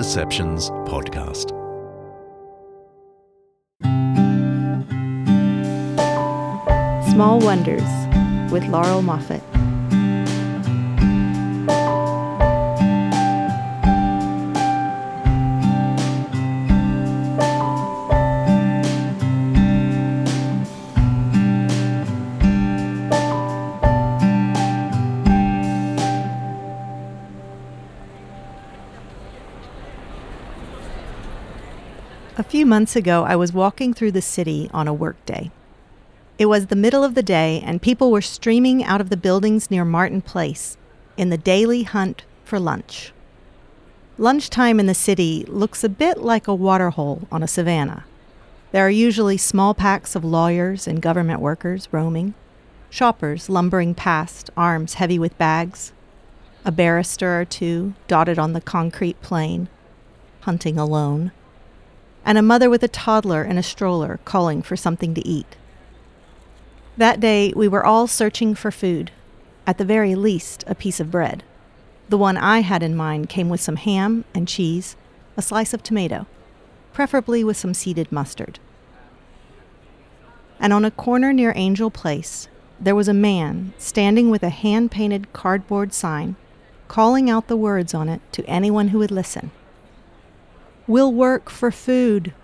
Deceptions podcast. Small Wonders with Laurel Moffat. Few months ago, I was walking through the city on a workday. It was the middle of the day, and people were streaming out of the buildings near Martin Place in the daily hunt for lunch. Lunchtime in the city looks a bit like a waterhole on a savanna. There are usually small packs of lawyers and government workers roaming, shoppers lumbering past, arms heavy with bags, a barrister or two dotted on the concrete plain, hunting alone, and a mother with a toddler in a stroller calling for something to eat. That day, we were all searching for food, at the very least, a piece of bread. The one I had in mind came with some ham and cheese, a slice of tomato, preferably with some seeded mustard. And on a corner near Angel Place, there was a man standing with a hand painted cardboard sign, calling out the words on it to anyone who would listen. We'll work for food.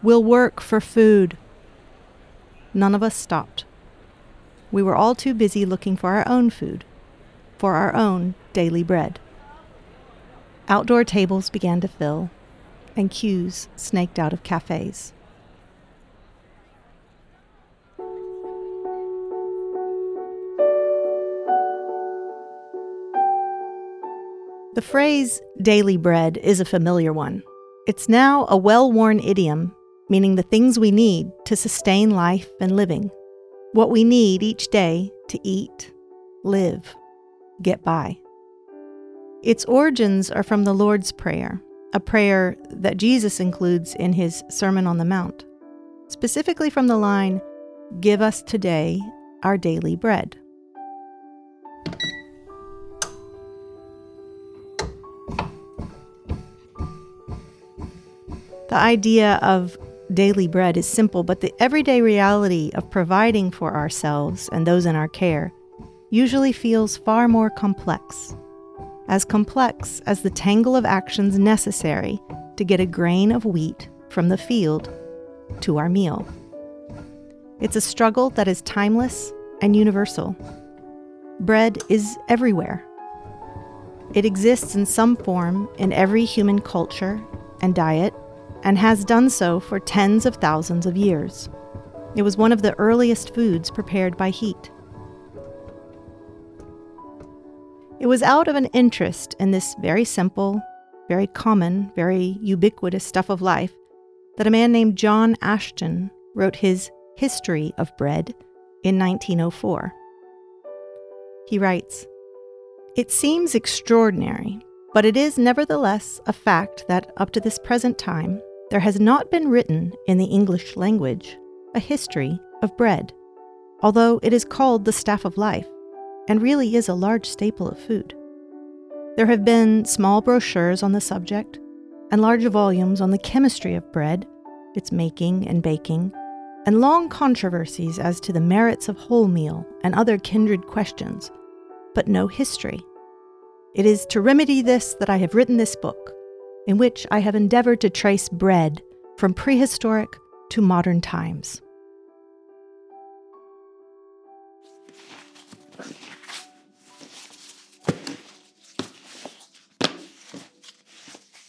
We'll work for food. None of us stopped. We were all too busy looking for our own food, for our own daily bread. Outdoor tables began to fill, and queues snaked out of cafes. The phrase daily bread is a familiar one. It's now a well worn idiom, meaning the things we need to sustain life and living, what we need each day to eat, live, get by. Its origins are from the Lord's Prayer, a prayer that Jesus includes in his Sermon on the Mount, specifically from the line, Give us today our daily bread. The idea of daily bread is simple, but the everyday reality of providing for ourselves and those in our care usually feels far more complex. As complex as the tangle of actions necessary to get a grain of wheat from the field to our meal. It's a struggle that is timeless and universal. Bread is everywhere. It exists in some form in every human culture and diet and has done so for tens of thousands of years. It was one of the earliest foods prepared by heat. It was out of an interest in this very simple, very common, very ubiquitous stuff of life that a man named John Ashton wrote his History of Bread in 1904. He writes It seems extraordinary, but it is nevertheless a fact that up to this present time, there has not been written in the English language a history of bread, although it is called the staff of life and really is a large staple of food. There have been small brochures on the subject and large volumes on the chemistry of bread, its making and baking, and long controversies as to the merits of wholemeal and other kindred questions, but no history. It is to remedy this that I have written this book, in which I have endeavored to trace bread from prehistoric to modern times.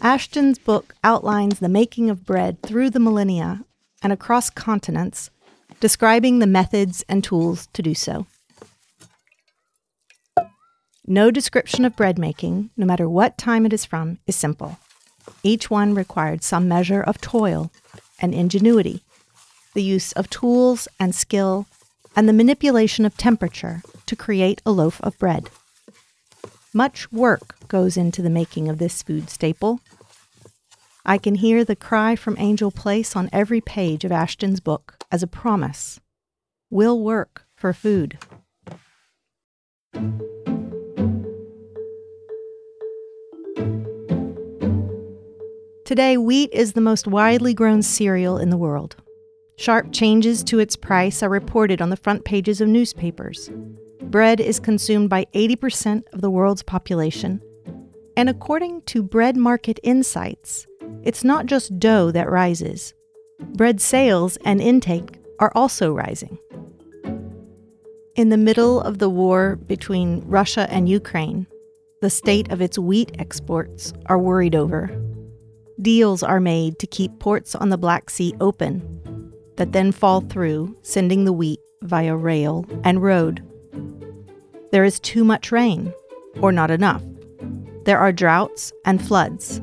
Ashton's book outlines the making of bread through the millennia and across continents, describing the methods and tools to do so. No description of bread making, no matter what time it is from, is simple. Each one required some measure of toil and ingenuity, the use of tools and skill, and the manipulation of temperature to create a loaf of bread. Much work goes into the making of this food staple. I can hear the cry from Angel Place on every page of Ashton's book as a promise. We'll work for food. Today, wheat is the most widely grown cereal in the world. Sharp changes to its price are reported on the front pages of newspapers. Bread is consumed by 80% of the world's population. And according to Bread Market Insights, it's not just dough that rises. Bread sales and intake are also rising. In the middle of the war between Russia and Ukraine, the state of its wheat exports are worried over. Deals are made to keep ports on the Black Sea open that then fall through, sending the wheat via rail and road. There is too much rain, or not enough. There are droughts and floods.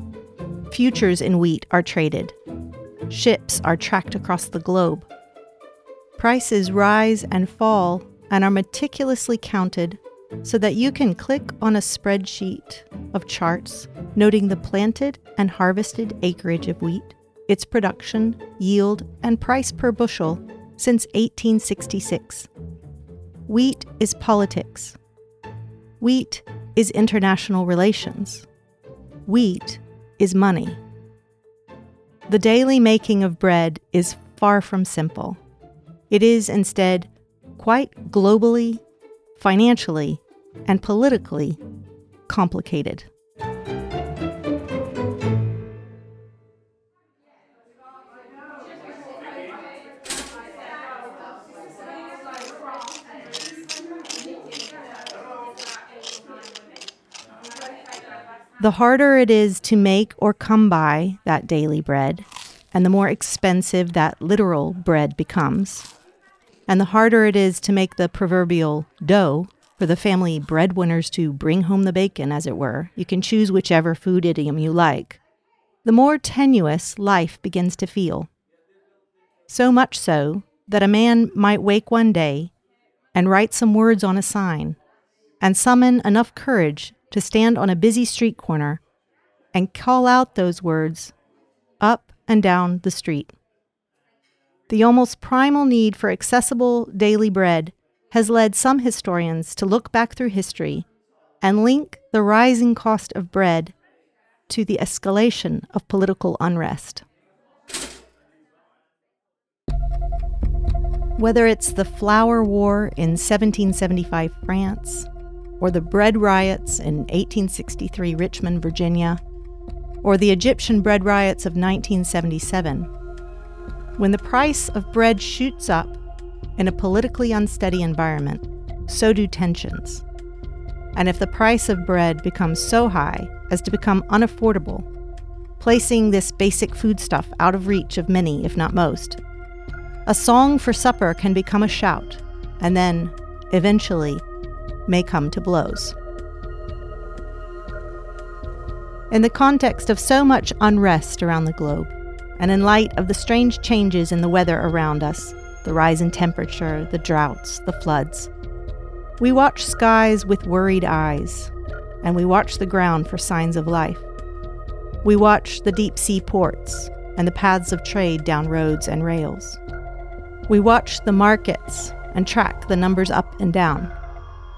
Futures in wheat are traded. Ships are tracked across the globe. Prices rise and fall and are meticulously counted so that you can click on a spreadsheet of charts noting the planted and harvested acreage of wheat, its production, yield, and price per bushel since 1866. Wheat is politics. Wheat is international relations. Wheat is money. The daily making of bread is far from simple. It is instead quite globally, financially, and politically complicated. The harder it is to make or come by that daily bread, and the more expensive that literal bread becomes, and the harder it is to make the proverbial dough for the family breadwinners to bring home the bacon, as it were. You can choose whichever food idiom you like. The more tenuous life begins to feel. So much so that a man might wake one day and write some words on a sign and summon enough courage to stand on a busy street corner and call out those words up and down the street. The almost primal need for accessible daily bread has led some historians to look back through history and link the rising cost of bread to the escalation of political unrest. Whether it's the flour war in 1775 France, or the bread riots in 1863 Richmond, Virginia, or the Egyptian bread riots of 1977, when the price of bread shoots up in a politically unsteady environment, so do tensions. And if the price of bread becomes so high as to become unaffordable, placing this basic foodstuff out of reach of many, if not most, a song for supper can become a shout, and then, eventually, may come to blows. In the context of so much unrest around the globe, and in light of the strange changes in the weather around us the rise in temperature, the droughts, the floods we watch skies with worried eyes, and we watch the ground for signs of life. We watch the deep sea ports and the paths of trade down roads and rails. We watch the markets and track the numbers up and down.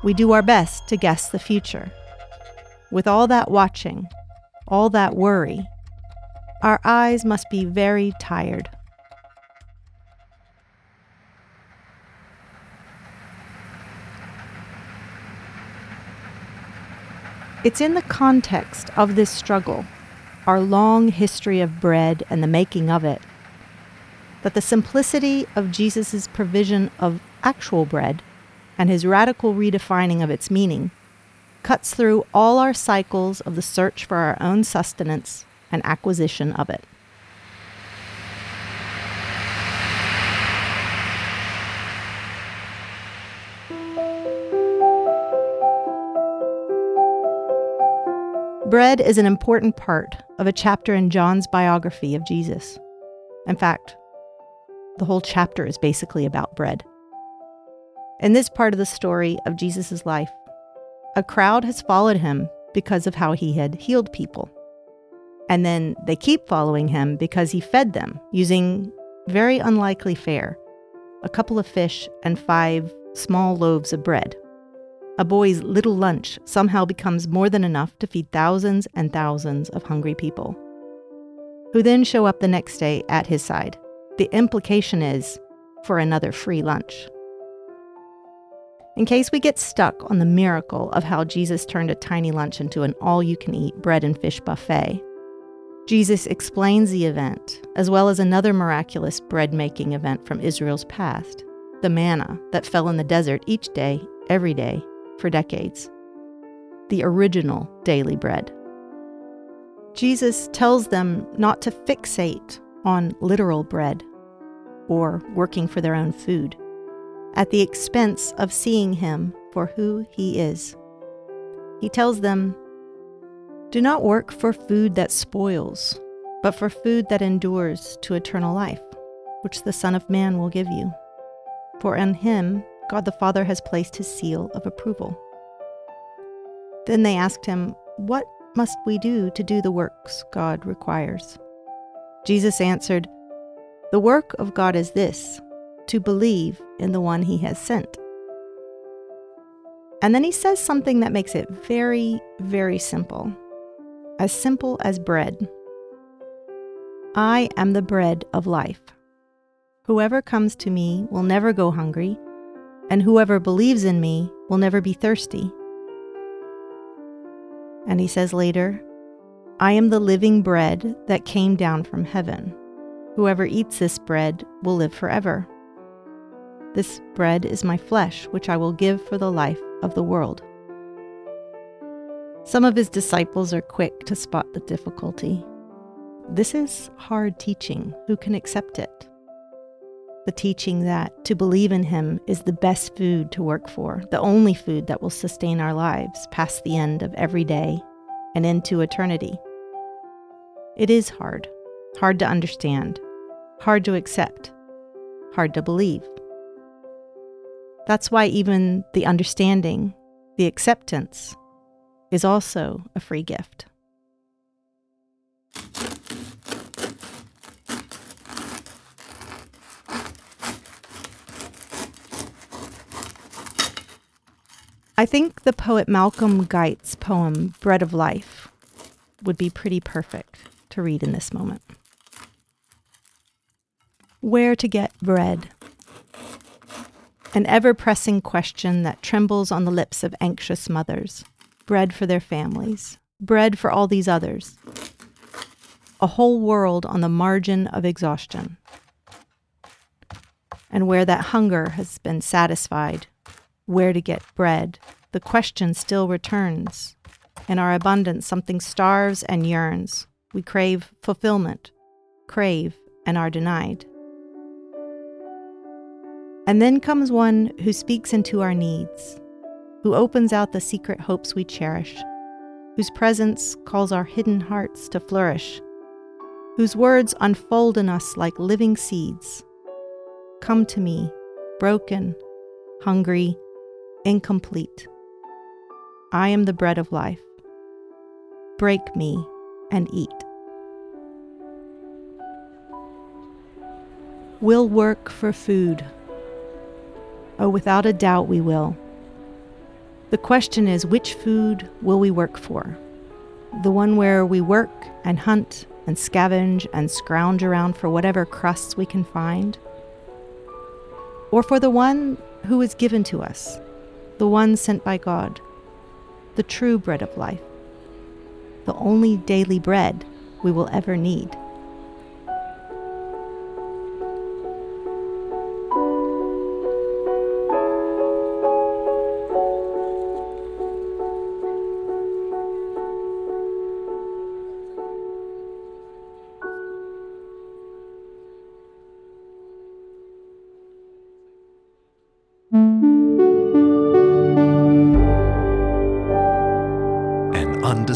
We do our best to guess the future. With all that watching, all that worry, our eyes must be very tired. It's in the context of this struggle, our long history of bread and the making of it, that the simplicity of Jesus' provision of actual bread and his radical redefining of its meaning cuts through all our cycles of the search for our own sustenance and acquisition of it. Bread is an important part of a chapter in John's biography of Jesus. In fact, the whole chapter is basically about bread. In this part of the story of Jesus' life, a crowd has followed him because of how he had healed people. And then they keep following him because he fed them using very unlikely fare a couple of fish and five small loaves of bread. A boy's little lunch somehow becomes more than enough to feed thousands and thousands of hungry people. who then show up the next day at his side. The implication is for another free lunch. In case we get stuck on the miracle of how Jesus turned a tiny lunch into an all you can eat bread and fish buffet, Jesus explains the event, as well as another miraculous bread making event from Israel's past the manna that fell in the desert each day, every day, for decades. The original daily bread. Jesus tells them not to fixate on literal bread or working for their own food at the expense of seeing him for who he is. He tells them, Do not work for food that spoils, but for food that endures to eternal life, which the Son of Man will give you. For in him God the Father has placed his seal of approval. Then they asked him, What must we do to do the works God requires? Jesus answered, The work of God is this to believe in the one he has sent. And then he says something that makes it very, very simple as simple as bread. I am the bread of life. Whoever comes to me will never go hungry, and whoever believes in me will never be thirsty. And he says later, I am the living bread that came down from heaven. Whoever eats this bread will live forever. This bread is my flesh, which I will give for the life of the world. Some of his disciples are quick to spot the difficulty. This is hard teaching. Who can accept it? The teaching that to believe in him is the best food to work for, the only food that will sustain our lives past the end of every day and into eternity. It is hard, hard to understand, hard to accept, hard to believe. That's why even the understanding, the acceptance, is also a free gift. I think the poet Malcolm Guite's poem, Bread of Life, would be pretty perfect to read in this moment. Where to get bread? An ever pressing question that trembles on the lips of anxious mothers. Bread for their families, bread for all these others. A whole world on the margin of exhaustion. And where that hunger has been satisfied, where to get bread, the question still returns. In our abundance, something starves and yearns. We crave fulfillment, crave, and are denied. And then comes one who speaks into our needs, who opens out the secret hopes we cherish, whose presence calls our hidden hearts to flourish, whose words unfold in us like living seeds. Come to me, broken, hungry, incomplete. I am the bread of life. Break me and eat. We'll work for food Oh, without a doubt, we will. The question is which food will we work for? The one where we work and hunt and scavenge and scrounge around for whatever crusts we can find? Or for the one who is given to us, the one sent by God, the true bread of life, the only daily bread we will ever need?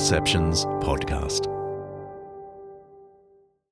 Undeceptions podcast.